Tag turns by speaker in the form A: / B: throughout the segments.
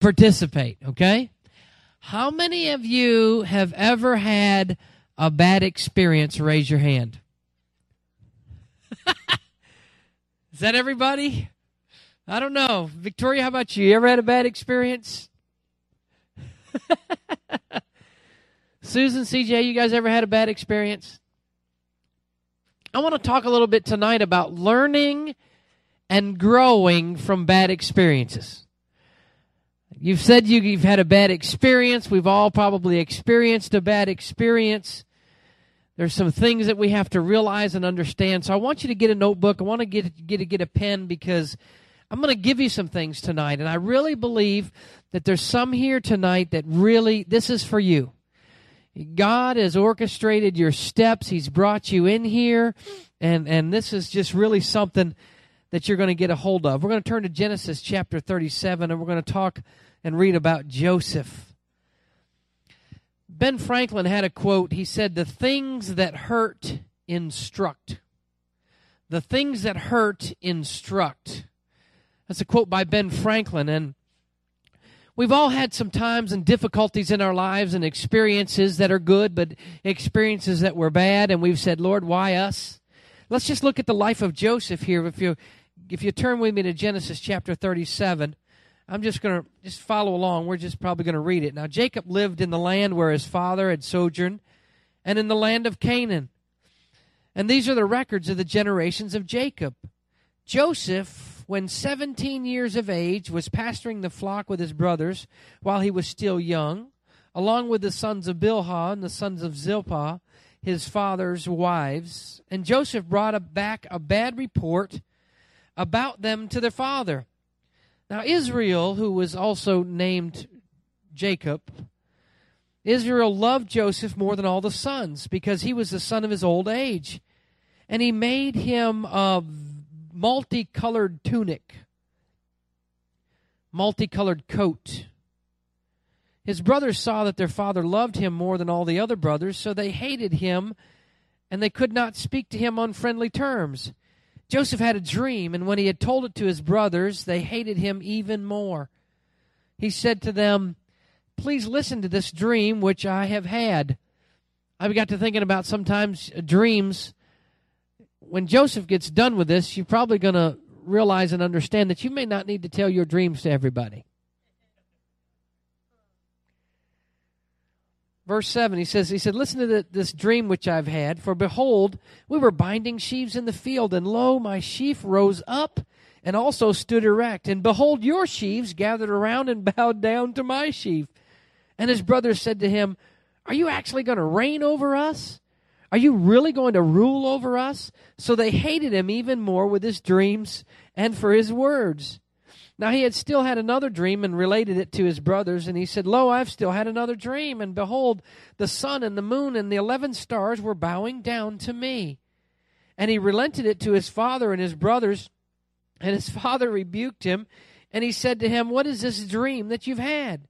A: participate, okay? How many of you have ever had a bad experience? Raise your hand. Is that everybody? I don't know. Victoria, how about you? You ever had a bad experience? Susan, CJ, you guys ever had a bad experience? I want to talk a little bit tonight about learning and growing from bad experiences. You've said you, you've had a bad experience. We've all probably experienced a bad experience. There's some things that we have to realize and understand. So I want you to get a notebook. I want to get get get a pen because I'm going to give you some things tonight, and I really believe that there's some here tonight that really this is for you. God has orchestrated your steps. He's brought you in here, and and this is just really something that you're going to get a hold of. We're going to turn to Genesis chapter 37, and we're going to talk and read about Joseph. Ben Franklin had a quote. He said, The things that hurt instruct. The things that hurt instruct. That's a quote by Ben Franklin. And we've all had some times and difficulties in our lives and experiences that are good, but experiences that were bad. And we've said, Lord, why us? Let's just look at the life of Joseph here. If you if you turn with me to Genesis chapter 37, I'm just going to just follow along. We're just probably going to read it. Now Jacob lived in the land where his father had sojourned and in the land of Canaan. And these are the records of the generations of Jacob. Joseph, when 17 years of age, was pasturing the flock with his brothers while he was still young, along with the sons of Bilhah and the sons of Zilpah, his father's wives. And Joseph brought back a bad report about them to their father. Now, Israel, who was also named Jacob, Israel loved Joseph more than all the sons because he was the son of his old age. And he made him a multicolored tunic, multicolored coat. His brothers saw that their father loved him more than all the other brothers, so they hated him and they could not speak to him on friendly terms. Joseph had a dream, and when he had told it to his brothers, they hated him even more. He said to them, Please listen to this dream which I have had. I've got to thinking about sometimes uh, dreams. When Joseph gets done with this, you're probably going to realize and understand that you may not need to tell your dreams to everybody. Verse 7 he says he said listen to the, this dream which i've had. For behold we were binding sheaves in the field and lo my sheaf rose up and also stood erect. And behold your sheaves gathered around and bowed down to my sheaf. And his brothers said to him are you actually going to reign over us? Are you really going to rule over us? So they hated him even more with his dreams and for his words now he had still had another dream and related it to his brothers, and he said, Lo, I've still had another dream, and behold, the sun and the moon and the eleven stars were bowing down to me. And he relented it to his father and his brothers, and his father rebuked him, and he said to him, What is this dream that you've had?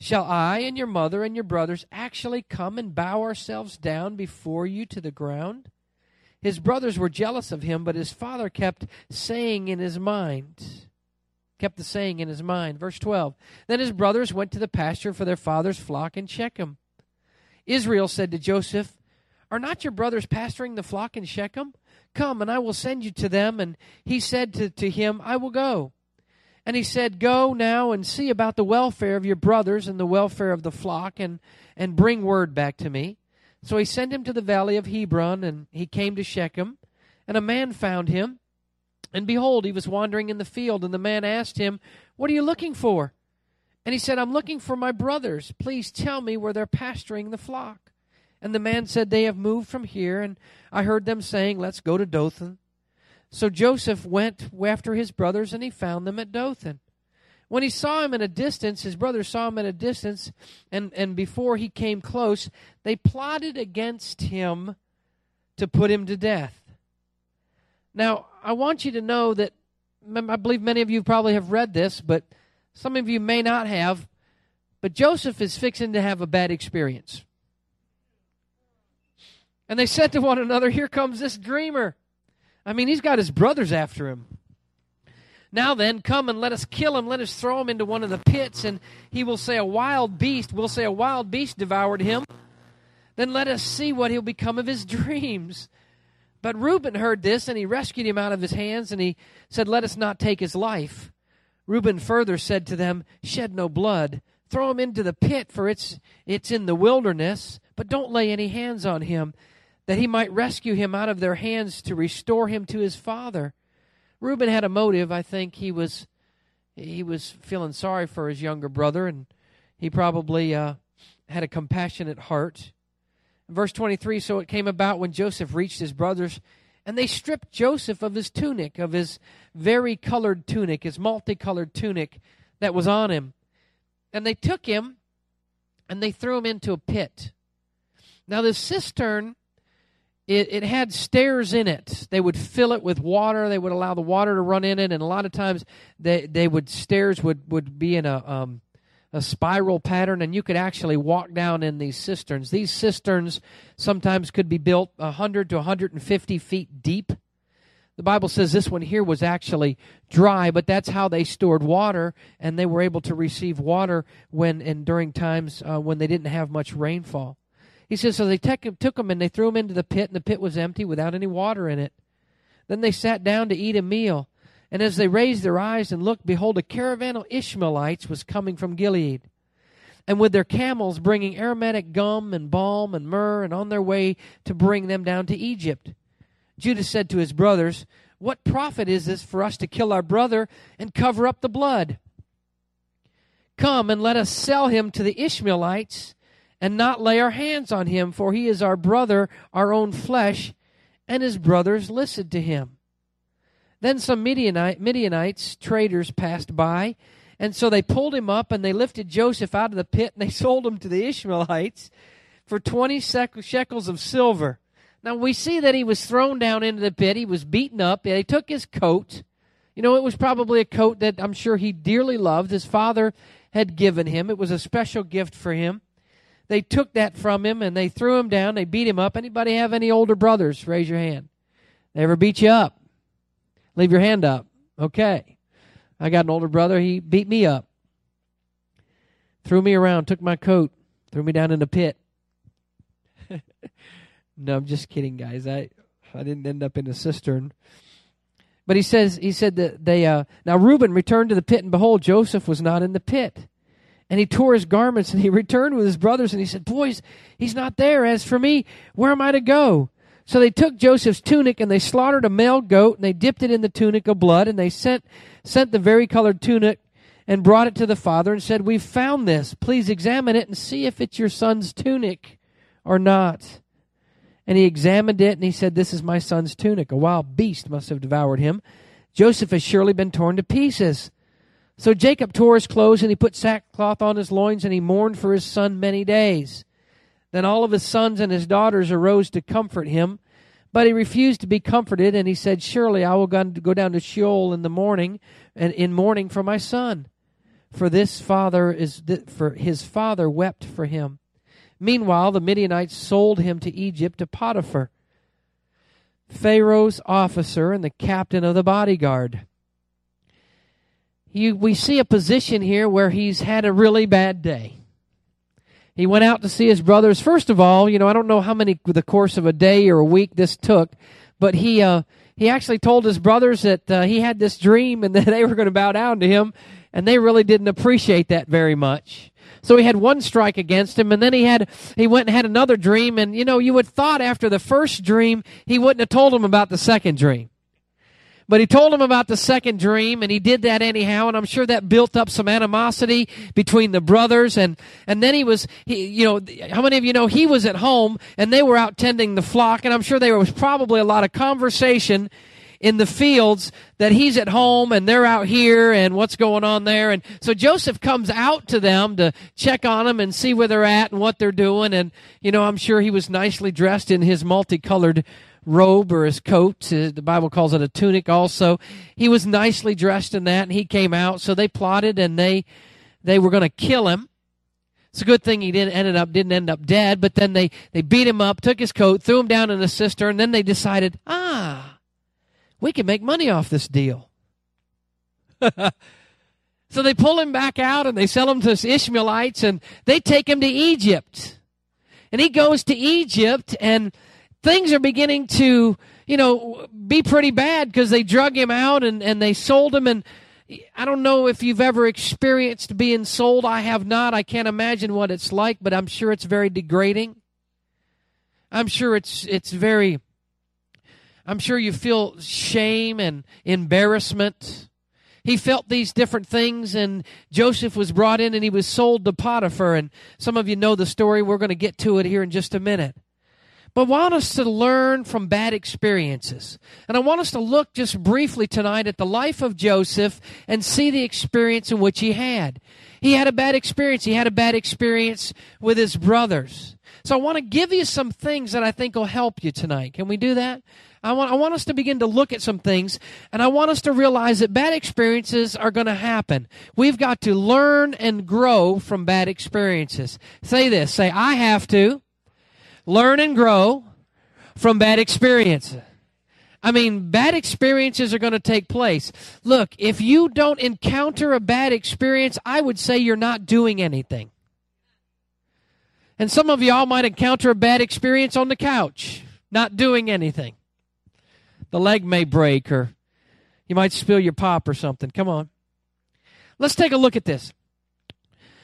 A: Shall I and your mother and your brothers actually come and bow ourselves down before you to the ground? His brothers were jealous of him, but his father kept saying in his mind, kept the saying in his mind. Verse 12 Then his brothers went to the pasture for their father's flock in Shechem. Israel said to Joseph, Are not your brothers pasturing the flock in Shechem? Come, and I will send you to them. And he said to, to him, I will go. And he said, Go now and see about the welfare of your brothers and the welfare of the flock, and, and bring word back to me. So he sent him to the valley of Hebron, and he came to Shechem. And a man found him and behold, he was wandering in the field, and the man asked him, What are you looking for? And he said, I'm looking for my brothers. Please tell me where they're pasturing the flock. And the man said, They have moved from here, and I heard them saying, Let's go to Dothan. So Joseph went after his brothers, and he found them at Dothan. When he saw him at a distance, his brothers saw him at a distance, and, and before he came close, they plotted against him to put him to death. Now, I want you to know that I believe many of you probably have read this, but some of you may not have. But Joseph is fixing to have a bad experience. And they said to one another, Here comes this dreamer. I mean, he's got his brothers after him. Now then, come and let us kill him. Let us throw him into one of the pits. And he will say, A wild beast, we'll say, A wild beast devoured him. Then let us see what he'll become of his dreams. But Reuben heard this, and he rescued him out of his hands, and he said, Let us not take his life. Reuben further said to them, Shed no blood. Throw him into the pit, for it's, it's in the wilderness, but don't lay any hands on him, that he might rescue him out of their hands to restore him to his father. Reuben had a motive. I think he was he was feeling sorry for his younger brother, and he probably uh, had a compassionate heart. Verse 23 So it came about when Joseph reached his brothers, and they stripped Joseph of his tunic, of his very colored tunic, his multicolored tunic that was on him. And they took him and they threw him into a pit. Now, this cistern it, it had stairs in it. They would fill it with water. They would allow the water to run in it, and a lot of times they they would stairs would would be in a um, a spiral pattern, and you could actually walk down in these cisterns. These cisterns sometimes could be built 100 to 150 feet deep. The Bible says this one here was actually dry, but that's how they stored water, and they were able to receive water when and during times uh, when they didn't have much rainfall. He says, So they took him, took him and they threw him into the pit, and the pit was empty without any water in it. Then they sat down to eat a meal. And as they raised their eyes and looked, behold, a caravan of Ishmaelites was coming from Gilead. And with their camels bringing aromatic gum and balm and myrrh, and on their way to bring them down to Egypt. Judah said to his brothers, What profit is this for us to kill our brother and cover up the blood? Come and let us sell him to the Ishmaelites and not lay our hands on him, for he is our brother, our own flesh. And his brothers listened to him. Then some Midianite, Midianites, traders, passed by, and so they pulled him up and they lifted Joseph out of the pit and they sold him to the Ishmaelites for 20 shekels of silver. Now we see that he was thrown down into the pit. He was beaten up. They took his coat. You know, it was probably a coat that I'm sure he dearly loved. His father had given him. It was a special gift for him they took that from him and they threw him down. They beat him up. Anybody have any older brothers? Raise your hand. They ever beat you up? Leave your hand up. Okay. I got an older brother. He beat me up. Threw me around, took my coat, threw me down in the pit. no, I'm just kidding, guys. I I didn't end up in a cistern. But he says he said that they uh, now Reuben returned to the pit, and behold, Joseph was not in the pit. And he tore his garments and he returned with his brothers and he said, Boys, he's not there. As for me, where am I to go? So they took Joseph's tunic and they slaughtered a male goat and they dipped it in the tunic of blood and they sent, sent the very colored tunic and brought it to the father and said, We've found this. Please examine it and see if it's your son's tunic or not. And he examined it and he said, This is my son's tunic. A wild beast must have devoured him. Joseph has surely been torn to pieces. So Jacob tore his clothes and he put sackcloth on his loins and he mourned for his son many days. Then all of his sons and his daughters arose to comfort him, but he refused to be comforted and he said, Surely I will go down to Sheol in the morning and in mourning for my son. For this father is for his father wept for him. Meanwhile, the Midianites sold him to Egypt to Potiphar, Pharaoh's officer and the captain of the bodyguard you, we see a position here where he's had a really bad day. He went out to see his brothers. First of all, you know, I don't know how many the course of a day or a week this took, but he uh, he actually told his brothers that uh, he had this dream and that they were going to bow down to him, and they really didn't appreciate that very much. So he had one strike against him, and then he had he went and had another dream, and you know, you would thought after the first dream he wouldn't have told him about the second dream. But he told him about the second dream, and he did that anyhow, and I'm sure that built up some animosity between the brothers. And, and then he was, he, you know, how many of you know he was at home and they were out tending the flock, and I'm sure there was probably a lot of conversation in the fields that he's at home and they're out here and what's going on there. And so Joseph comes out to them to check on them and see where they're at and what they're doing. And, you know, I'm sure he was nicely dressed in his multicolored robe or his coat. Uh, the Bible calls it a tunic also. He was nicely dressed in that and he came out. So they plotted and they, they were going to kill him. It's a good thing he didn't ended up didn't end up dead, but then they, they beat him up, took his coat, threw him down in a cistern, and then they decided, ah, we can make money off this deal. so they pull him back out and they sell him to the Ishmaelites and they take him to Egypt. And he goes to Egypt and things are beginning to, you know, be pretty bad because they drug him out and, and they sold him. And I don't know if you've ever experienced being sold. I have not. I can't imagine what it's like, but I'm sure it's very degrading. I'm sure it's it's very I'm sure you feel shame and embarrassment. He felt these different things, and Joseph was brought in and he was sold to Potiphar. And some of you know the story. We're going to get to it here in just a minute. But want us to learn from bad experiences. And I want us to look just briefly tonight at the life of Joseph and see the experience in which he had. He had a bad experience. He had a bad experience with his brothers. So I want to give you some things that I think will help you tonight. Can we do that? I want, I want us to begin to look at some things, and I want us to realize that bad experiences are going to happen. We've got to learn and grow from bad experiences. Say this say, I have to learn and grow from bad experiences. I mean, bad experiences are going to take place. Look, if you don't encounter a bad experience, I would say you're not doing anything. And some of y'all might encounter a bad experience on the couch, not doing anything. The leg may break, or you might spill your pop or something. Come on. Let's take a look at this.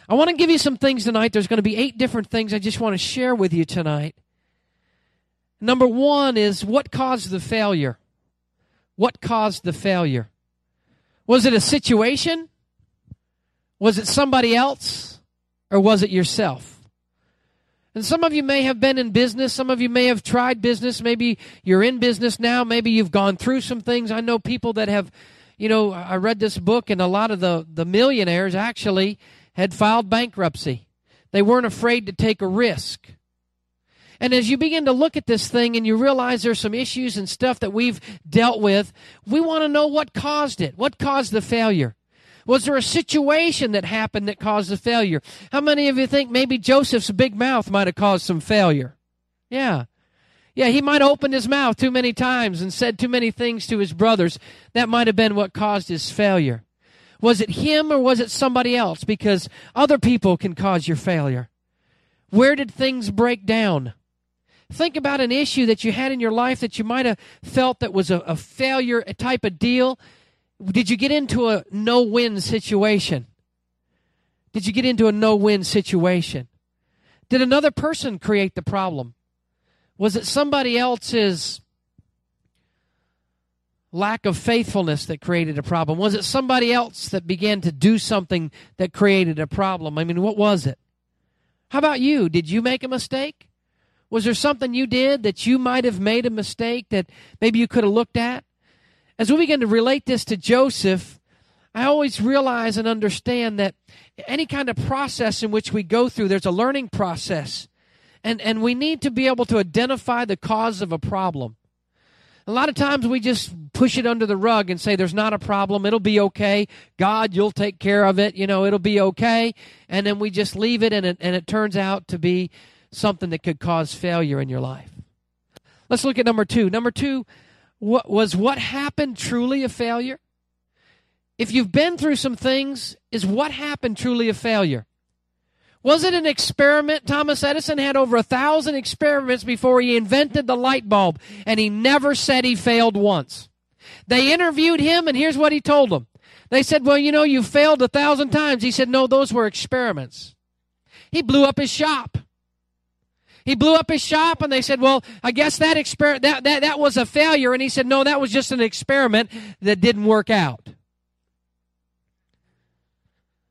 A: I want to give you some things tonight. There's going to be eight different things I just want to share with you tonight. Number one is what caused the failure? What caused the failure? Was it a situation? Was it somebody else? Or was it yourself? And some of you may have been in business. Some of you may have tried business. Maybe you're in business now. Maybe you've gone through some things. I know people that have, you know, I read this book, and a lot of the, the millionaires actually had filed bankruptcy. They weren't afraid to take a risk. And as you begin to look at this thing and you realize there's some issues and stuff that we've dealt with, we want to know what caused it. What caused the failure? Was there a situation that happened that caused the failure? How many of you think maybe Joseph's big mouth might have caused some failure? Yeah. Yeah, he might have opened his mouth too many times and said too many things to his brothers. That might have been what caused his failure. Was it him or was it somebody else? Because other people can cause your failure. Where did things break down? Think about an issue that you had in your life that you might have felt that was a, a failure type of deal did you get into a no win situation? Did you get into a no win situation? Did another person create the problem? Was it somebody else's lack of faithfulness that created a problem? Was it somebody else that began to do something that created a problem? I mean, what was it? How about you? Did you make a mistake? Was there something you did that you might have made a mistake that maybe you could have looked at? as we begin to relate this to Joseph, I always realize and understand that any kind of process in which we go through, there's a learning process. And, and we need to be able to identify the cause of a problem. A lot of times we just push it under the rug and say there's not a problem, it'll be okay. God, you'll take care of it, you know, it'll be okay. And then we just leave it and it, and it turns out to be something that could cause failure in your life. Let's look at number two. Number two, what, was what happened truly a failure? If you've been through some things, is what happened truly a failure? Was it an experiment? Thomas Edison had over a thousand experiments before he invented the light bulb, and he never said he failed once. They interviewed him, and here's what he told them. They said, Well, you know, you failed a thousand times. He said, No, those were experiments. He blew up his shop. He blew up his shop and they said, well, I guess that experiment, that, that, that was a failure. And he said, no, that was just an experiment that didn't work out.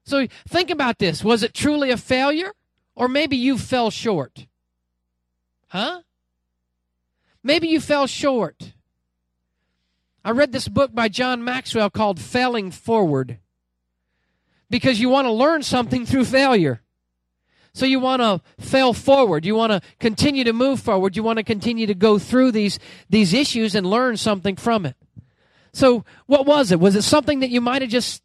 A: So think about this. Was it truly a failure? Or maybe you fell short? Huh? Maybe you fell short. I read this book by John Maxwell called Failing Forward because you want to learn something through failure. So you want to fail forward. You want to continue to move forward. You want to continue to go through these, these issues and learn something from it. So what was it? Was it something that you might have just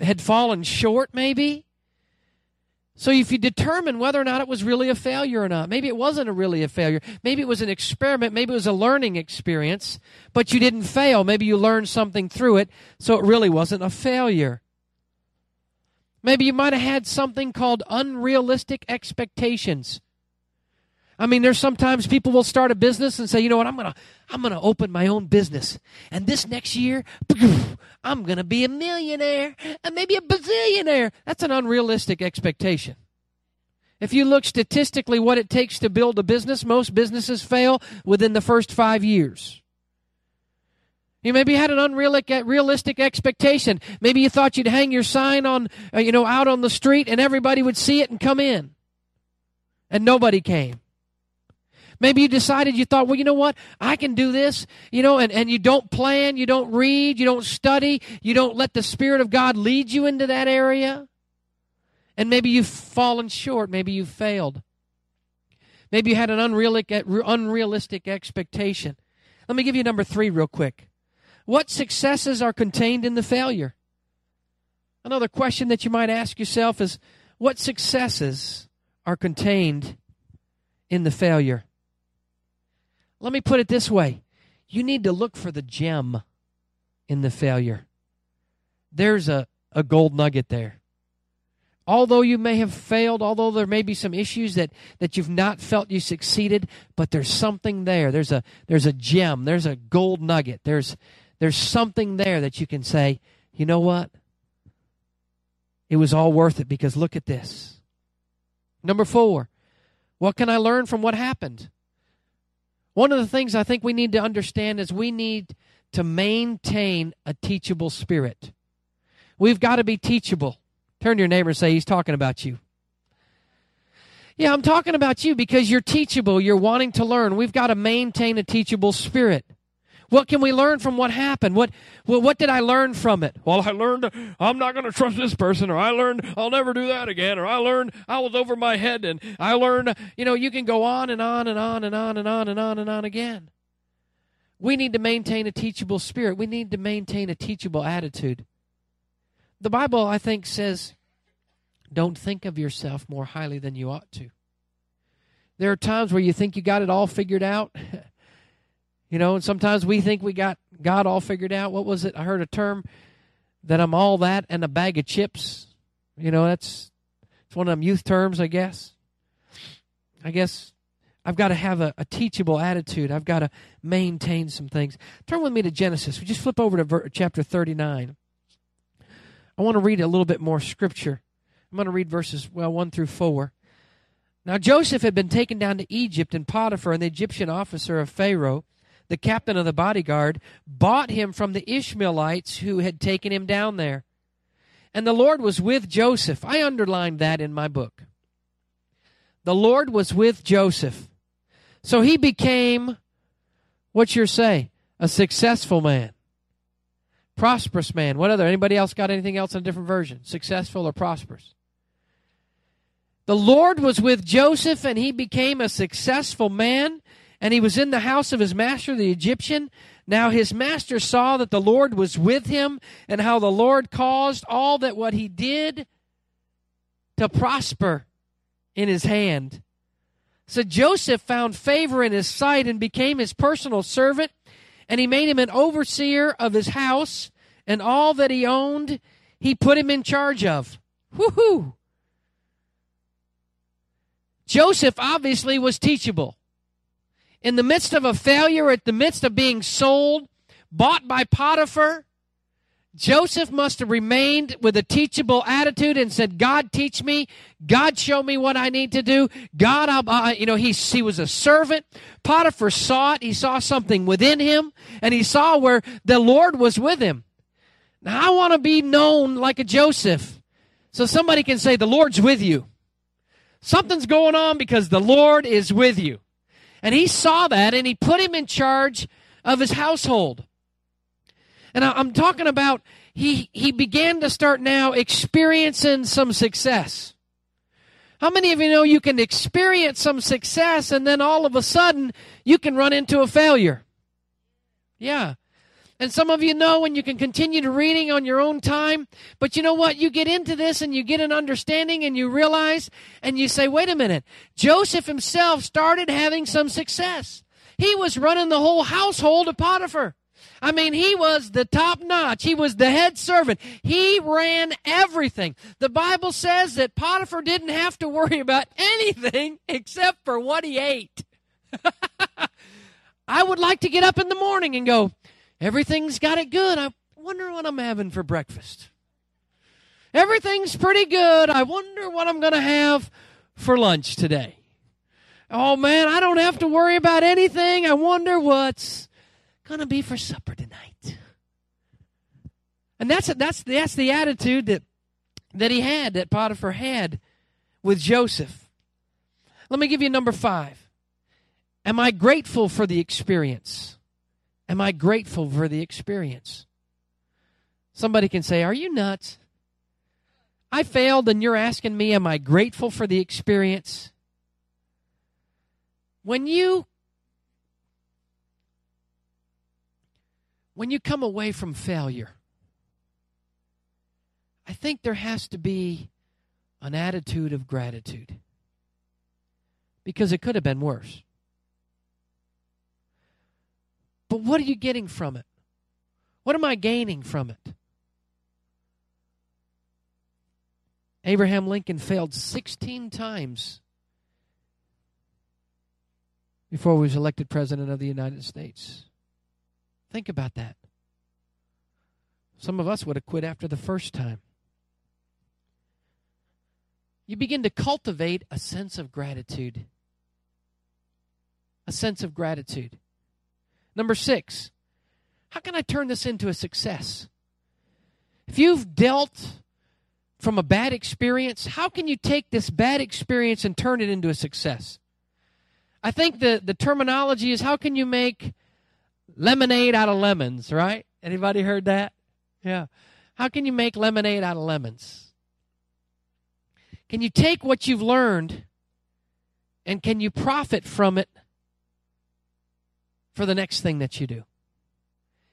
A: had fallen short maybe? So if you determine whether or not it was really a failure or not, maybe it wasn't a really a failure. Maybe it was an experiment. Maybe it was a learning experience, but you didn't fail. Maybe you learned something through it, so it really wasn't a failure. Maybe you might have had something called unrealistic expectations. I mean, there's sometimes people will start a business and say, you know what, I'm gonna I'm gonna open my own business. And this next year, I'm to be a millionaire and maybe a bazillionaire. That's an unrealistic expectation. If you look statistically what it takes to build a business, most businesses fail within the first five years. You maybe had an unrealistic expectation. Maybe you thought you'd hang your sign on, uh, you know, out on the street and everybody would see it and come in. And nobody came. Maybe you decided you thought, well, you know what? I can do this, you know, and, and you don't plan, you don't read, you don't study, you don't let the Spirit of God lead you into that area. And maybe you've fallen short, maybe you've failed. Maybe you had an unrealistic expectation. Let me give you number three real quick. What successes are contained in the failure? Another question that you might ask yourself is what successes are contained in the failure? Let me put it this way you need to look for the gem in the failure. There's a, a gold nugget there. Although you may have failed, although there may be some issues that, that you've not felt you succeeded, but there's something there. There's a there's a gem, there's a gold nugget. There's there's something there that you can say, you know what? It was all worth it because look at this. Number four, what can I learn from what happened? One of the things I think we need to understand is we need to maintain a teachable spirit. We've got to be teachable. Turn to your neighbor and say, He's talking about you. Yeah, I'm talking about you because you're teachable. You're wanting to learn. We've got to maintain a teachable spirit. What can we learn from what happened? What, what, what did I learn from it? Well, I learned I'm not going to trust this person, or I learned I'll never do that again, or I learned I was over my head, and I learned, you know, you can go on and on and on and on and on and on and on again. We need to maintain a teachable spirit. We need to maintain a teachable attitude. The Bible, I think, says, don't think of yourself more highly than you ought to. There are times where you think you got it all figured out. You know, and sometimes we think we got God all figured out. What was it? I heard a term that I'm all that and a bag of chips. You know, that's it's one of them youth terms, I guess. I guess I've got to have a, a teachable attitude. I've got to maintain some things. Turn with me to Genesis. We just flip over to ver- chapter 39. I want to read a little bit more scripture. I'm going to read verses, well, 1 through 4. Now Joseph had been taken down to Egypt, and Potiphar, an Egyptian officer of Pharaoh, the captain of the bodyguard, bought him from the Ishmaelites who had taken him down there. And the Lord was with Joseph. I underlined that in my book. The Lord was with Joseph. So he became, what's your say? A successful man. Prosperous man. What other? Anybody else got anything else in a different version? Successful or prosperous? The Lord was with Joseph and he became a successful man and he was in the house of his master, the Egyptian. Now his master saw that the Lord was with him, and how the Lord caused all that what he did to prosper in his hand. So Joseph found favor in his sight and became his personal servant, and he made him an overseer of his house, and all that he owned, he put him in charge of. Woohoo! Joseph obviously was teachable in the midst of a failure, at the midst of being sold, bought by Potiphar, Joseph must have remained with a teachable attitude and said, God, teach me. God, show me what I need to do. God, uh, you know, he, he was a servant. Potiphar saw it. He saw something within him, and he saw where the Lord was with him. Now, I want to be known like a Joseph. So somebody can say, The Lord's with you. Something's going on because the Lord is with you. And he saw that and he put him in charge of his household. And I'm talking about he, he began to start now experiencing some success. How many of you know you can experience some success and then all of a sudden you can run into a failure? Yeah. And some of you know, and you can continue to reading on your own time. But you know what? You get into this and you get an understanding and you realize and you say, wait a minute. Joseph himself started having some success. He was running the whole household of Potiphar. I mean, he was the top notch. He was the head servant. He ran everything. The Bible says that Potiphar didn't have to worry about anything except for what he ate. I would like to get up in the morning and go, everything's got it good. I wonder what I'm having for breakfast. Everything's pretty good. I wonder what I'm going to have for lunch today. Oh man, I don't have to worry about anything. I wonder what's going to be for supper tonight. And that's that's that's the attitude that that he had that Potiphar had with Joseph. Let me give you number 5. Am I grateful for the experience? Am I grateful for the experience? Somebody can say, "Are you nuts?" I failed and you're asking me, am I grateful for the experience? When you when you come away from failure, I think there has to be an attitude of gratitude. Because it could have been worse. But what are you getting from it? What am I gaining from it? Abraham Lincoln failed 16 times before he was elected president of the United States. Think about that. Some of us would have quit after the first time. You begin to cultivate a sense of gratitude. A sense of gratitude. Number six, how can I turn this into a success? If you've dealt from a bad experience, how can you take this bad experience and turn it into a success? I think the, the terminology is how can you make lemonade out of lemons, right? Anybody heard that? Yeah. How can you make lemonade out of lemons? Can you take what you've learned and can you profit from it for the next thing that you do?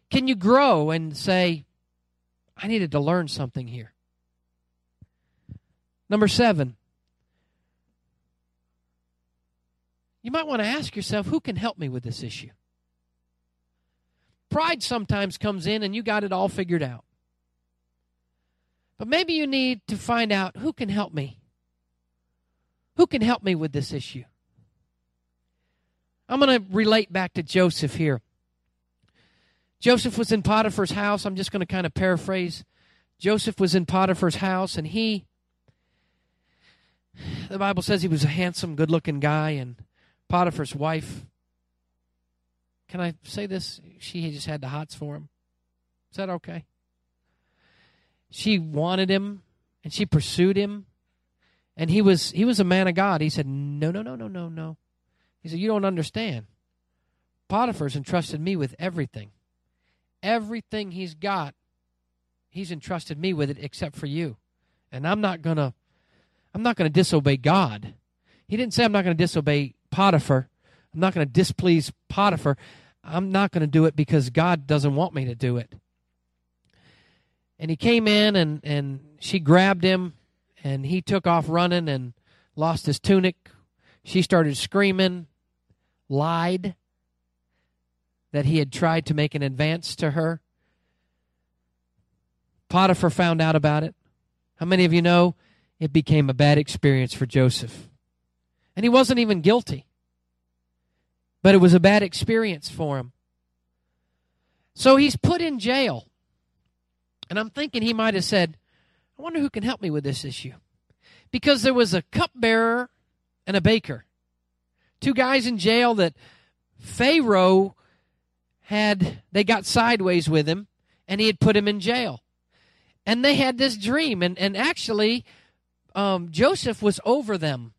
A: Can you grow and say, I needed to learn something here? Number seven, you might want to ask yourself who can help me with this issue? Pride sometimes comes in and you got it all figured out. But maybe you need to find out who can help me. Who can help me with this issue? I'm going to relate back to Joseph here. Joseph was in Potiphar's house. I'm just going to kind of paraphrase. Joseph was in Potiphar's house, and he, the Bible says he was a handsome, good looking guy, and Potiphar's wife, can I say this? She just had the hots for him. Is that okay? She wanted him and she pursued him. And he was he was a man of God. He said, No, no, no, no, no, no. He said, You don't understand. Potiphar's entrusted me with everything. Everything he's got, he's entrusted me with it except for you. And I'm not gonna I'm not gonna disobey God. He didn't say I'm not gonna disobey Potiphar. I'm not going to displease Potiphar. I'm not going to do it because God doesn't want me to do it. And he came in and, and she grabbed him and he took off running and lost his tunic. She started screaming, lied that he had tried to make an advance to her. Potiphar found out about it. How many of you know it became a bad experience for Joseph? And he wasn't even guilty. But it was a bad experience for him. So he's put in jail. And I'm thinking he might have said, I wonder who can help me with this issue. Because there was a cupbearer and a baker. Two guys in jail that Pharaoh had, they got sideways with him and he had put him in jail. And they had this dream. And, and actually, um, Joseph was over them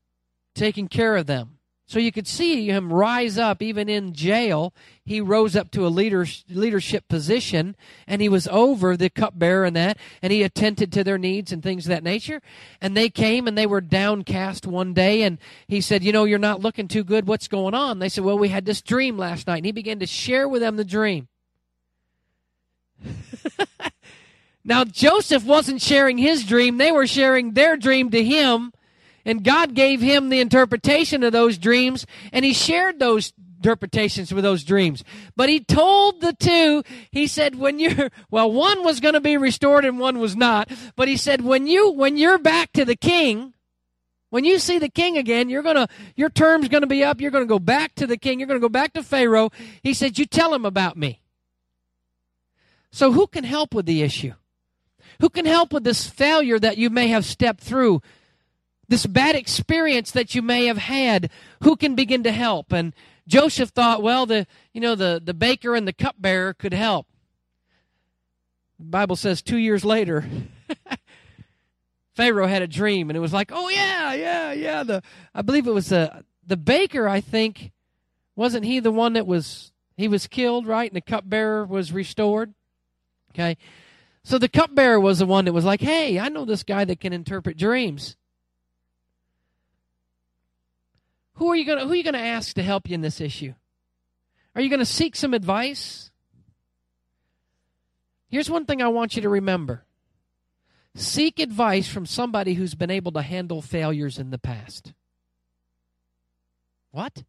A: taking care of them. So you could see him rise up even in jail. He rose up to a leader, leadership position and he was over the cupbearer and that, and he attended to their needs and things of that nature. And they came and they were downcast one day and he said, You know, you're not looking too good. What's going on? They said, Well, we had this dream last night. And he began to share with them the dream. now, Joseph wasn't sharing his dream, they were sharing their dream to him. And God gave him the interpretation of those dreams, and he shared those interpretations with those dreams. But he told the two, he said, when you're, well, one was going to be restored and one was not. But he said, when you, when you're back to the king, when you see the king again, you're to, your term's going to be up. You're going to go back to the king. You're going to go back to Pharaoh. He said, you tell him about me. So who can help with the issue? Who can help with this failure that you may have stepped through? This bad experience that you may have had? Who can begin to help? And Joseph thought, well, the you know the, the baker and the cupbearer could help. The Bible says two years later, Pharaoh had a dream, and it was like, oh yeah, yeah, yeah. The I believe it was the the baker. I think wasn't he the one that was he was killed, right? And the cupbearer was restored. Okay. So the cupbearer was the one that was like, hey, I know this guy that can interpret dreams. Who are you going to who are you going to ask to help you in this issue? Are you going to seek some advice? Here's one thing I want you to remember. Seek advice from somebody who's been able to handle failures in the past. What?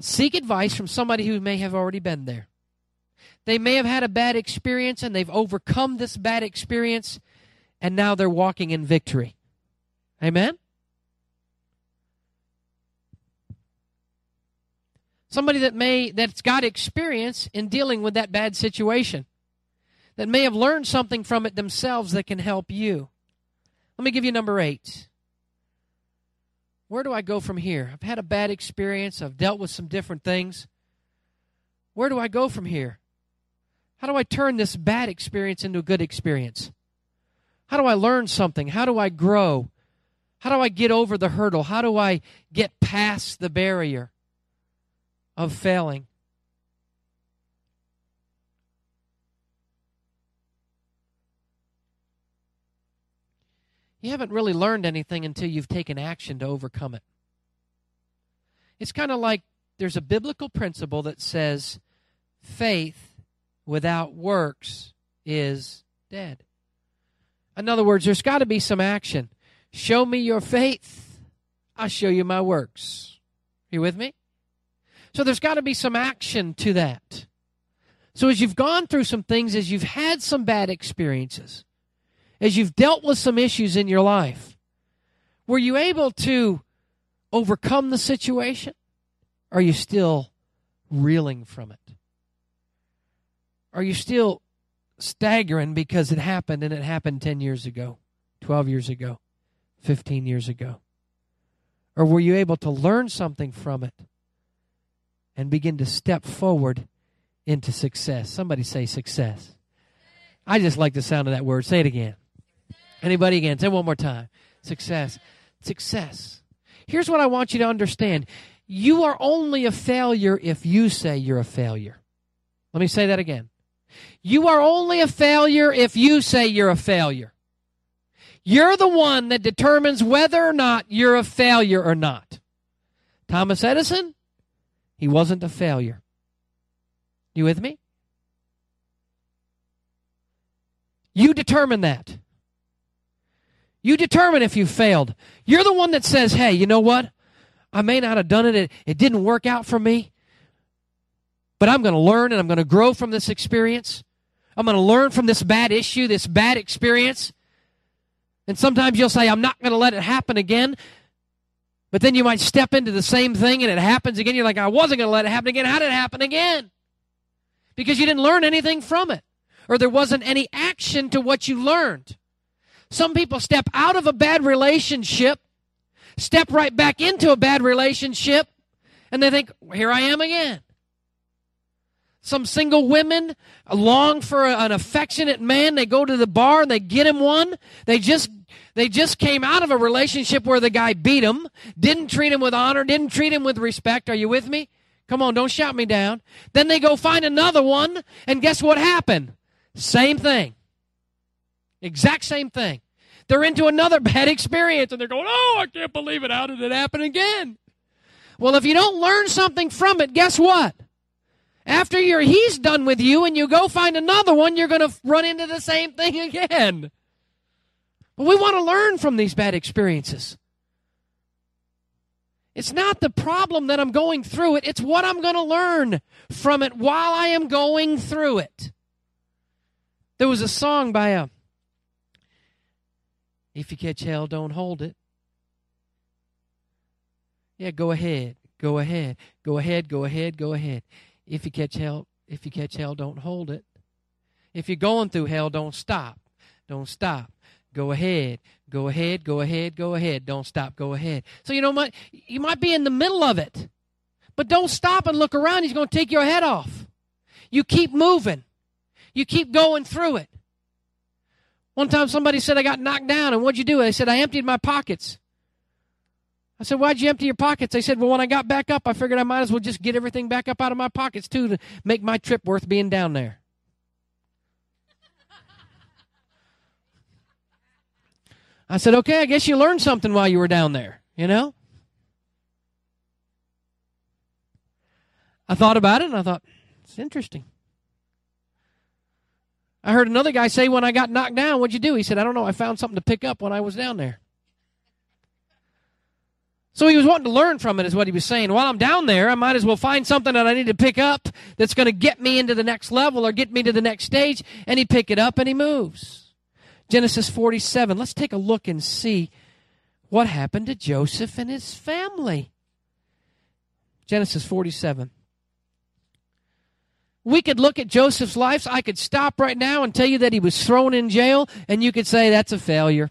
A: Seek advice from somebody who may have already been there. They may have had a bad experience and they've overcome this bad experience and now they're walking in victory. Amen? Somebody that may that's got experience in dealing with that bad situation. That may have learned something from it themselves that can help you. Let me give you number 8. Where do I go from here? I've had a bad experience. I've dealt with some different things. Where do I go from here? How do I turn this bad experience into a good experience? How do I learn something? How do I grow? How do I get over the hurdle? How do I get past the barrier of failing? You haven't really learned anything until you've taken action to overcome it. It's kind of like there's a biblical principle that says faith without works is dead. In other words, there's got to be some action. Show me your faith, I'll show you my works. Are you with me? So there's got to be some action to that. So as you've gone through some things, as you've had some bad experiences, as you've dealt with some issues in your life, were you able to overcome the situation? Are you still reeling from it? Are you still staggering because it happened and it happened 10 years ago, 12 years ago, 15 years ago? Or were you able to learn something from it and begin to step forward into success? Somebody say success. I just like the sound of that word. Say it again. Anybody again? Say one more time. Success. Success. Here's what I want you to understand. You are only a failure if you say you're a failure. Let me say that again. You are only a failure if you say you're a failure. You're the one that determines whether or not you're a failure or not. Thomas Edison, he wasn't a failure. You with me? You determine that. You determine if you failed. You're the one that says, hey, you know what? I may not have done it. It, it didn't work out for me. But I'm going to learn and I'm going to grow from this experience. I'm going to learn from this bad issue, this bad experience. And sometimes you'll say, I'm not going to let it happen again. But then you might step into the same thing and it happens again. You're like, I wasn't going to let it happen again. How did it happen again? Because you didn't learn anything from it, or there wasn't any action to what you learned. Some people step out of a bad relationship, step right back into a bad relationship, and they think, here I am again. Some single women long for an affectionate man. They go to the bar and they get him one. They just they just came out of a relationship where the guy beat him, didn't treat him with honor, didn't treat him with respect. Are you with me? Come on, don't shout me down. Then they go find another one, and guess what happened? Same thing. Exact same thing. They're into another bad experience and they're going, Oh, I can't believe it. How did it happen again? Well, if you don't learn something from it, guess what? After he's done with you and you go find another one, you're going to run into the same thing again. But we want to learn from these bad experiences. It's not the problem that I'm going through it, it's what I'm going to learn from it while I am going through it. There was a song by a If you catch hell, don't hold it. Yeah, go ahead. Go ahead. Go ahead. Go ahead. Go ahead. If you catch hell, if you catch hell, don't hold it. If you're going through hell, don't stop. Don't stop. Go ahead. Go ahead. Go ahead. Go ahead. Don't stop. Go ahead. So you know what? You might be in the middle of it, but don't stop and look around. He's going to take your head off. You keep moving. You keep going through it. One time somebody said I got knocked down, and what'd you do? They said I emptied my pockets. I said, Why'd you empty your pockets? They said, Well, when I got back up, I figured I might as well just get everything back up out of my pockets, too, to make my trip worth being down there. I said, Okay, I guess you learned something while you were down there, you know? I thought about it and I thought, It's interesting. I heard another guy say when I got knocked down, what'd you do? He said, I don't know. I found something to pick up when I was down there. So he was wanting to learn from it, is what he was saying. While I'm down there, I might as well find something that I need to pick up that's going to get me into the next level or get me to the next stage. And he pick it up and he moves. Genesis 47. Let's take a look and see what happened to Joseph and his family. Genesis 47. We could look at Joseph's life. I could stop right now and tell you that he was thrown in jail, and you could say that's a failure.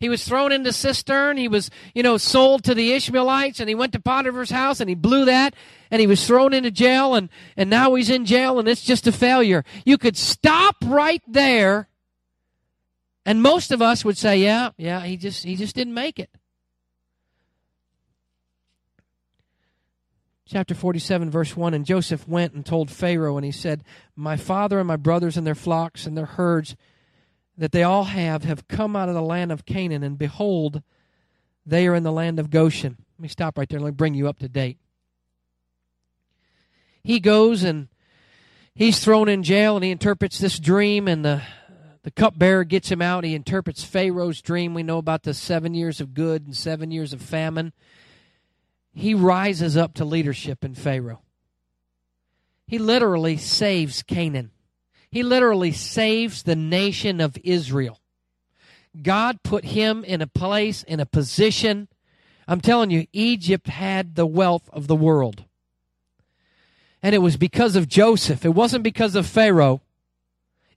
A: He was thrown into cistern. He was, you know, sold to the Ishmaelites and he went to Potiphar's house and he blew that and he was thrown into jail and, and now he's in jail and it's just a failure. You could stop right there and most of us would say, yeah, yeah, he just, he just didn't make it. Chapter 47, verse 1 And Joseph went and told Pharaoh, and he said, My father and my brothers and their flocks and their herds that they all have have come out of the land of Canaan, and behold, they are in the land of Goshen. Let me stop right there. Let me bring you up to date. He goes and he's thrown in jail, and he interprets this dream, and the the cupbearer gets him out. He interprets Pharaoh's dream. We know about the seven years of good and seven years of famine. He rises up to leadership in Pharaoh. He literally saves Canaan. He literally saves the nation of Israel. God put him in a place, in a position. I'm telling you, Egypt had the wealth of the world. And it was because of Joseph. It wasn't because of Pharaoh,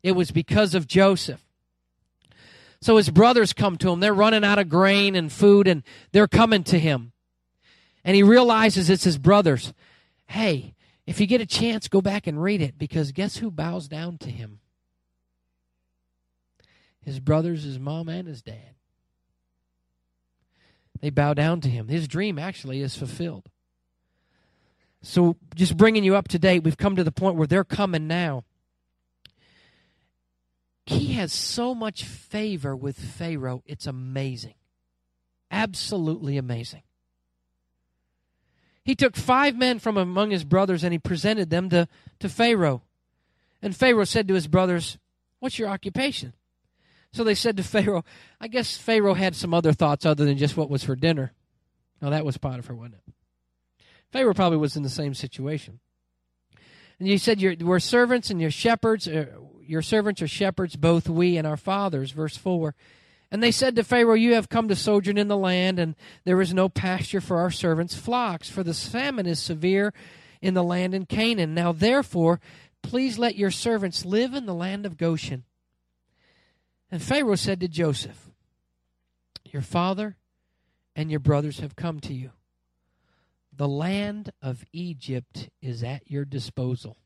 A: it was because of Joseph. So his brothers come to him. They're running out of grain and food, and they're coming to him. And he realizes it's his brothers. Hey, if you get a chance, go back and read it because guess who bows down to him? His brothers, his mom, and his dad. They bow down to him. His dream actually is fulfilled. So, just bringing you up to date, we've come to the point where they're coming now. He has so much favor with Pharaoh, it's amazing. Absolutely amazing. He took five men from among his brothers and he presented them to, to Pharaoh. And Pharaoh said to his brothers, What's your occupation? So they said to Pharaoh, I guess Pharaoh had some other thoughts other than just what was for dinner. Now that was Potiphar, wasn't it? Pharaoh probably was in the same situation. And he said, We're servants and your shepherds, uh, your servants are shepherds, both we and our fathers. Verse 4. And they said to Pharaoh, You have come to sojourn in the land, and there is no pasture for our servants' flocks, for the famine is severe in the land in Canaan. Now therefore, please let your servants live in the land of Goshen. And Pharaoh said to Joseph, Your father and your brothers have come to you. The land of Egypt is at your disposal.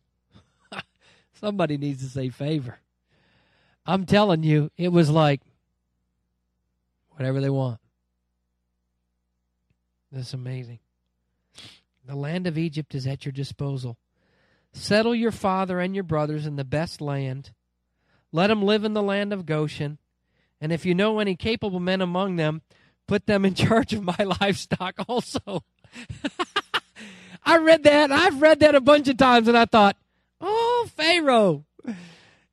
A: Somebody needs to say favor. I'm telling you, it was like, whatever they want. That's amazing. The land of Egypt is at your disposal. Settle your father and your brothers in the best land. Let them live in the land of Goshen. And if you know any capable men among them, put them in charge of my livestock also. I read that. I've read that a bunch of times, and I thought, oh, Pharaoh,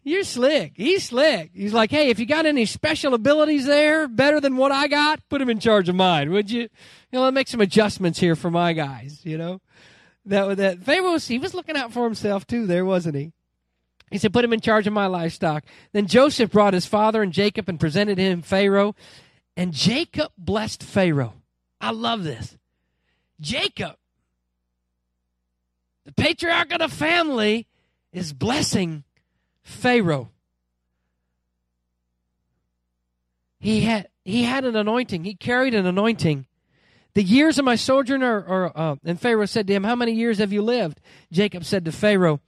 A: you're slick. He's slick. He's like, hey, if you got any special abilities there better than what I got, put him in charge of mine, would you? You know, let make some adjustments here for my guys. You know, that that Pharaoh he was looking out for himself too. There wasn't he? He said, put him in charge of my livestock. Then Joseph brought his father and Jacob and presented him Pharaoh, and Jacob blessed Pharaoh. I love this. Jacob, the patriarch of the family, is blessing Pharaoh. He had he had an anointing. He carried an anointing. The years of my sojourn are, are uh, and Pharaoh said to him, "How many years have you lived?" Jacob said to Pharaoh,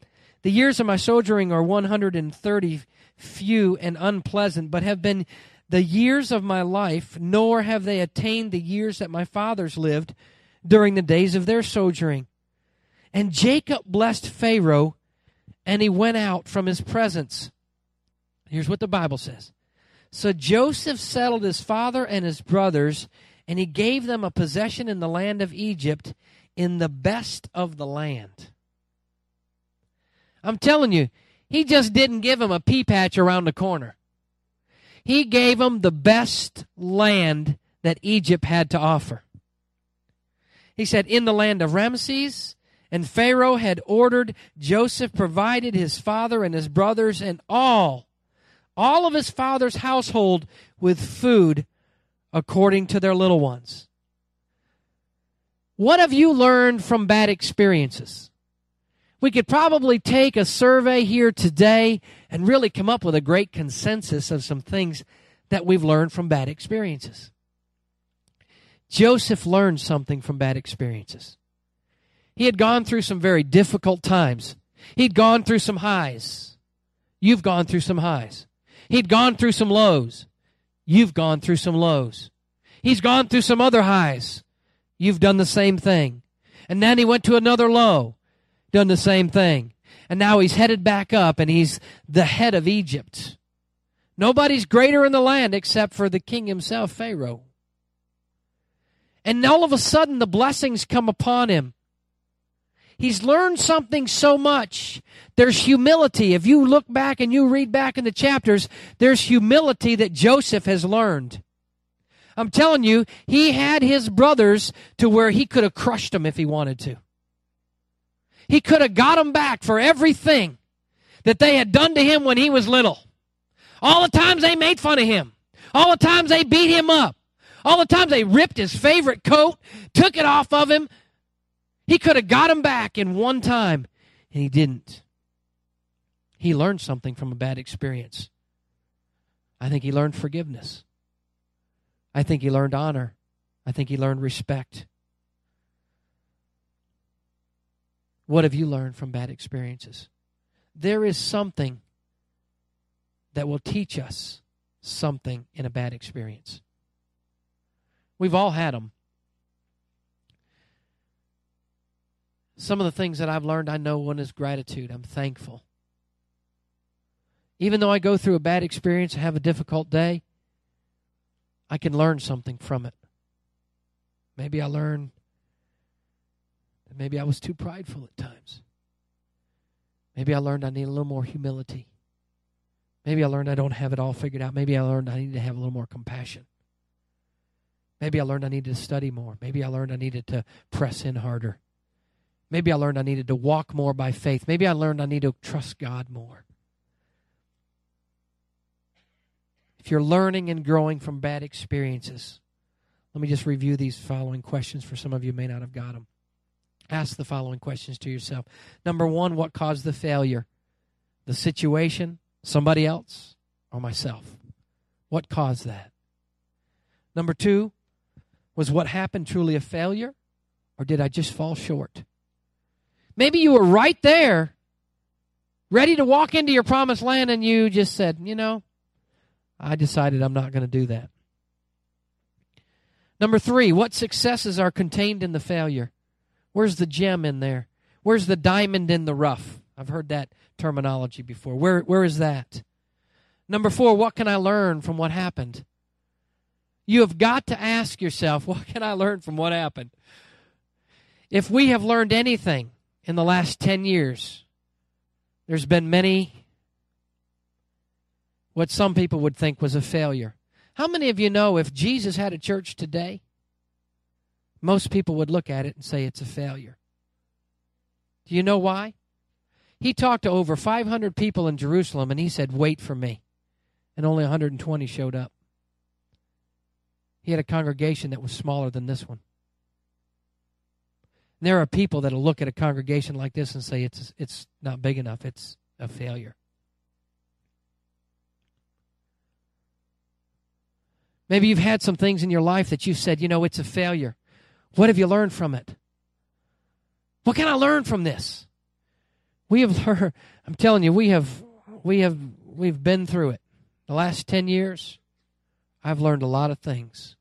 A: "The years of my sojourning are 130 few and unpleasant, but have been the years of my life, nor have they attained the years that my fathers lived during the days of their sojourning." And Jacob blessed Pharaoh and he went out from his presence. Here's what the Bible says. So Joseph settled his father and his brothers, and he gave them a possession in the land of Egypt, in the best of the land. I'm telling you, he just didn't give them a pea patch around the corner. He gave them the best land that Egypt had to offer. He said, In the land of Ramses, and Pharaoh had ordered Joseph provided his father and his brothers and all, all of his father's household with food according to their little ones. What have you learned from bad experiences? We could probably take a survey here today and really come up with a great consensus of some things that we've learned from bad experiences. Joseph learned something from bad experiences. He had gone through some very difficult times. He'd gone through some highs. You've gone through some highs. He'd gone through some lows. You've gone through some lows. He's gone through some other highs. You've done the same thing. And then he went to another low, done the same thing. And now he's headed back up and he's the head of Egypt. Nobody's greater in the land except for the king himself, Pharaoh. And all of a sudden, the blessings come upon him. He's learned something so much. There's humility. If you look back and you read back in the chapters, there's humility that Joseph has learned. I'm telling you, he had his brothers to where he could have crushed them if he wanted to. He could have got them back for everything that they had done to him when he was little. All the times they made fun of him. All the times they beat him up. All the times they ripped his favorite coat, took it off of him, he could have got him back in one time, and he didn't. He learned something from a bad experience. I think he learned forgiveness. I think he learned honor. I think he learned respect. What have you learned from bad experiences? There is something that will teach us something in a bad experience. We've all had them. Some of the things that I've learned, I know one is gratitude. I'm thankful. Even though I go through a bad experience and have a difficult day, I can learn something from it. Maybe I learned that maybe I was too prideful at times. Maybe I learned I need a little more humility. Maybe I learned I don't have it all figured out. Maybe I learned I need to have a little more compassion. Maybe I learned I needed to study more. Maybe I learned I needed to press in harder. Maybe I learned I needed to walk more by faith. Maybe I learned I need to trust God more. If you're learning and growing from bad experiences, let me just review these following questions for some of you may not have got them. Ask the following questions to yourself. Number one, what caused the failure? The situation, somebody else, or myself? What caused that? Number two, was what happened truly a failure, or did I just fall short? Maybe you were right there, ready to walk into your promised land, and you just said, you know, I decided I'm not going to do that. Number three, what successes are contained in the failure? Where's the gem in there? Where's the diamond in the rough? I've heard that terminology before. Where, where is that? Number four, what can I learn from what happened? You have got to ask yourself, what can I learn from what happened? If we have learned anything in the last 10 years, there's been many what some people would think was a failure. How many of you know if Jesus had a church today, most people would look at it and say it's a failure? Do you know why? He talked to over 500 people in Jerusalem and he said, Wait for me. And only 120 showed up. He had a congregation that was smaller than this one. There are people that'll look at a congregation like this and say it's it's not big enough. It's a failure. Maybe you've had some things in your life that you've said, you know, it's a failure. What have you learned from it? What can I learn from this? We have learned I'm telling you, we have we have we've been through it. The last 10 years, I've learned a lot of things.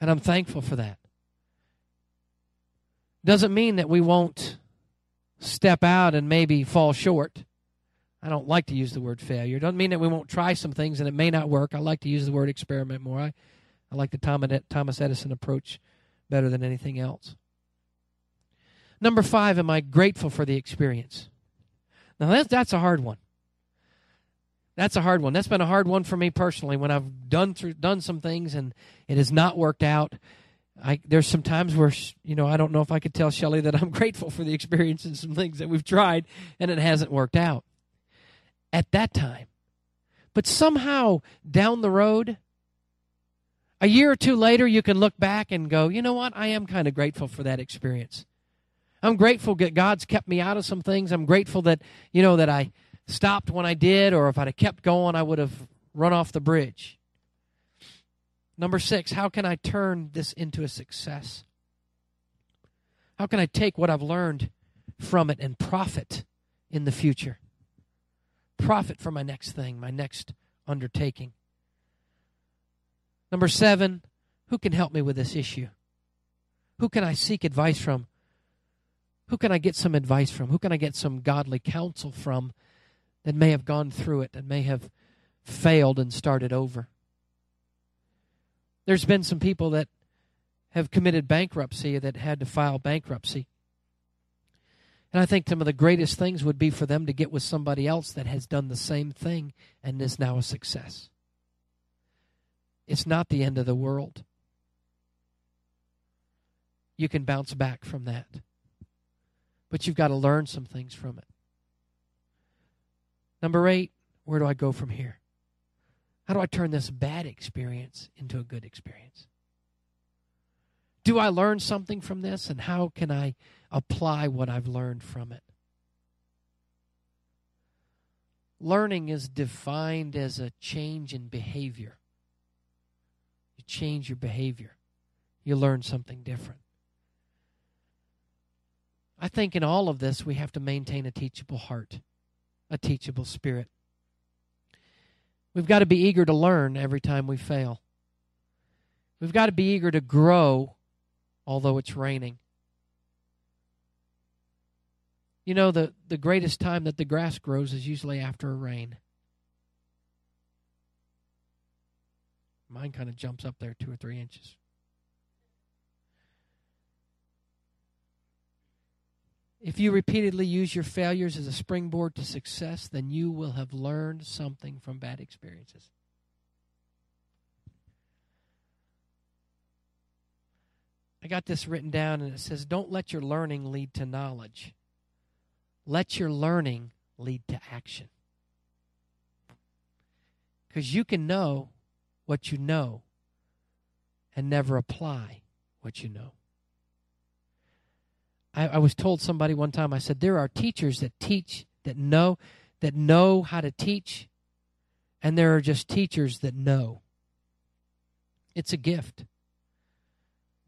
A: And I'm thankful for that. Doesn't mean that we won't step out and maybe fall short. I don't like to use the word failure. Doesn't mean that we won't try some things and it may not work. I like to use the word experiment more. I, I like the Thomas Edison approach better than anything else. Number five, am I grateful for the experience? Now that's that's a hard one. That's a hard one. That's been a hard one for me personally when I've done through done some things and it has not worked out. I, there's some times where you know I don't know if I could tell Shelly that I'm grateful for the experience and some things that we've tried and it hasn't worked out at that time. But somehow down the road, a year or two later, you can look back and go, you know what? I am kind of grateful for that experience. I'm grateful that God's kept me out of some things. I'm grateful that you know that I stopped when I did, or if I'd have kept going, I would have run off the bridge. Number six, how can I turn this into a success? How can I take what I've learned from it and profit in the future? Profit for my next thing, my next undertaking. Number seven, who can help me with this issue? Who can I seek advice from? Who can I get some advice from? Who can I get some godly counsel from that may have gone through it and may have failed and started over? There's been some people that have committed bankruptcy that had to file bankruptcy. And I think some of the greatest things would be for them to get with somebody else that has done the same thing and is now a success. It's not the end of the world. You can bounce back from that. But you've got to learn some things from it. Number eight, where do I go from here? How do I turn this bad experience into a good experience? Do I learn something from this, and how can I apply what I've learned from it? Learning is defined as a change in behavior. You change your behavior, you learn something different. I think in all of this, we have to maintain a teachable heart, a teachable spirit. We've got to be eager to learn every time we fail. We've got to be eager to grow although it's raining. You know, the, the greatest time that the grass grows is usually after a rain. Mine kind of jumps up there two or three inches. If you repeatedly use your failures as a springboard to success, then you will have learned something from bad experiences. I got this written down and it says, Don't let your learning lead to knowledge. Let your learning lead to action. Because you can know what you know and never apply what you know. I, I was told somebody one time, I said, There are teachers that teach, that know, that know how to teach, and there are just teachers that know. It's a gift.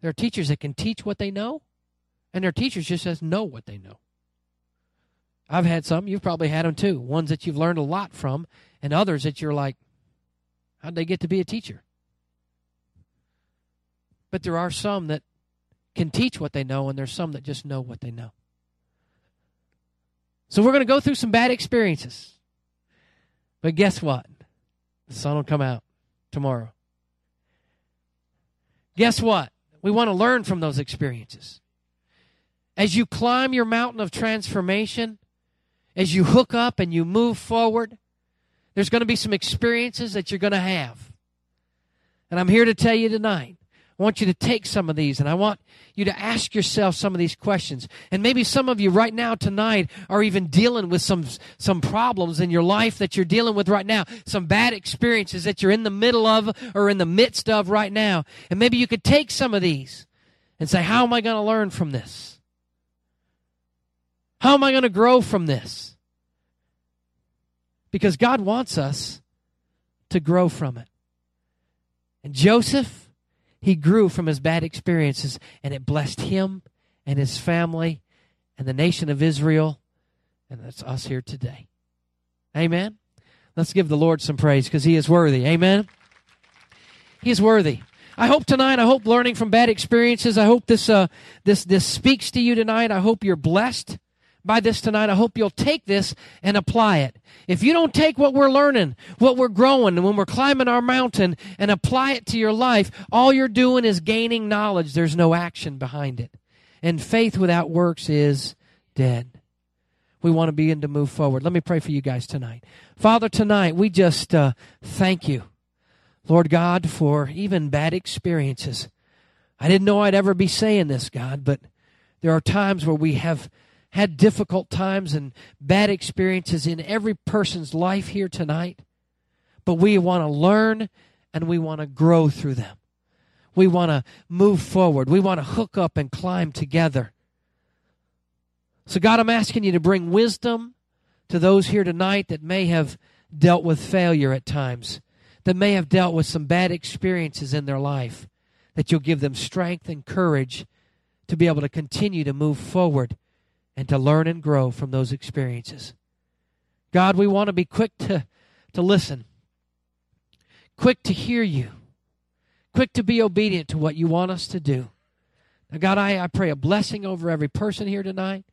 A: There are teachers that can teach what they know, and there are teachers just that know what they know. I've had some, you've probably had them too. Ones that you've learned a lot from, and others that you're like, how'd they get to be a teacher? But there are some that can teach what they know, and there's some that just know what they know. So we're going to go through some bad experiences. But guess what? The sun will come out tomorrow. Guess what? We want to learn from those experiences. as you climb your mountain of transformation, as you hook up and you move forward, there's going to be some experiences that you're going to have. And I'm here to tell you tonight I want you to take some of these and I want you to ask yourself some of these questions. And maybe some of you right now tonight are even dealing with some some problems in your life that you're dealing with right now, some bad experiences that you're in the middle of or in the midst of right now. And maybe you could take some of these and say, "How am I going to learn from this? How am I going to grow from this?" Because God wants us to grow from it. And Joseph he grew from his bad experiences, and it blessed him and his family and the nation of Israel, and that's us here today. Amen. Let's give the Lord some praise because he is worthy. Amen. He is worthy. I hope tonight, I hope learning from bad experiences, I hope this uh, this this speaks to you tonight. I hope you're blessed by this tonight. I hope you'll take this and apply it. If you don't take what we're learning, what we're growing, and when we're climbing our mountain and apply it to your life, all you're doing is gaining knowledge. There's no action behind it. And faith without works is dead. We want to begin to move forward. Let me pray for you guys tonight. Father, tonight we just uh, thank you, Lord God, for even bad experiences. I didn't know I'd ever be saying this, God, but there are times where we have had difficult times and bad experiences in every person's life here tonight. But we want to learn and we want to grow through them. We want to move forward. We want to hook up and climb together. So, God, I'm asking you to bring wisdom to those here tonight that may have dealt with failure at times, that may have dealt with some bad experiences in their life, that you'll give them strength and courage to be able to continue to move forward and to learn and grow from those experiences. God, we want to be quick to, to listen, quick to hear you, quick to be obedient to what you want us to do. Now, God, I, I pray a blessing over every person here tonight.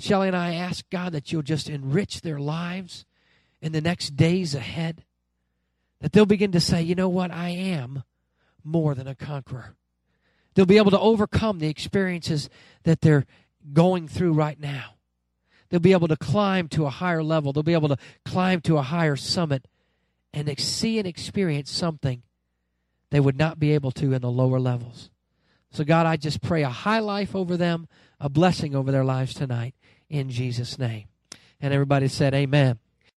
A: Shelly and I ask, God, that you'll just enrich their lives in the next days ahead. That they'll begin to say, you know what, I am more than a conqueror. They'll be able to overcome the experiences that they're going through right now. They'll be able to climb to a higher level. They'll be able to climb to a higher summit and see and experience something they would not be able to in the lower levels. So, God, I just pray a high life over them, a blessing over their lives tonight in Jesus' name. And everybody said, Amen.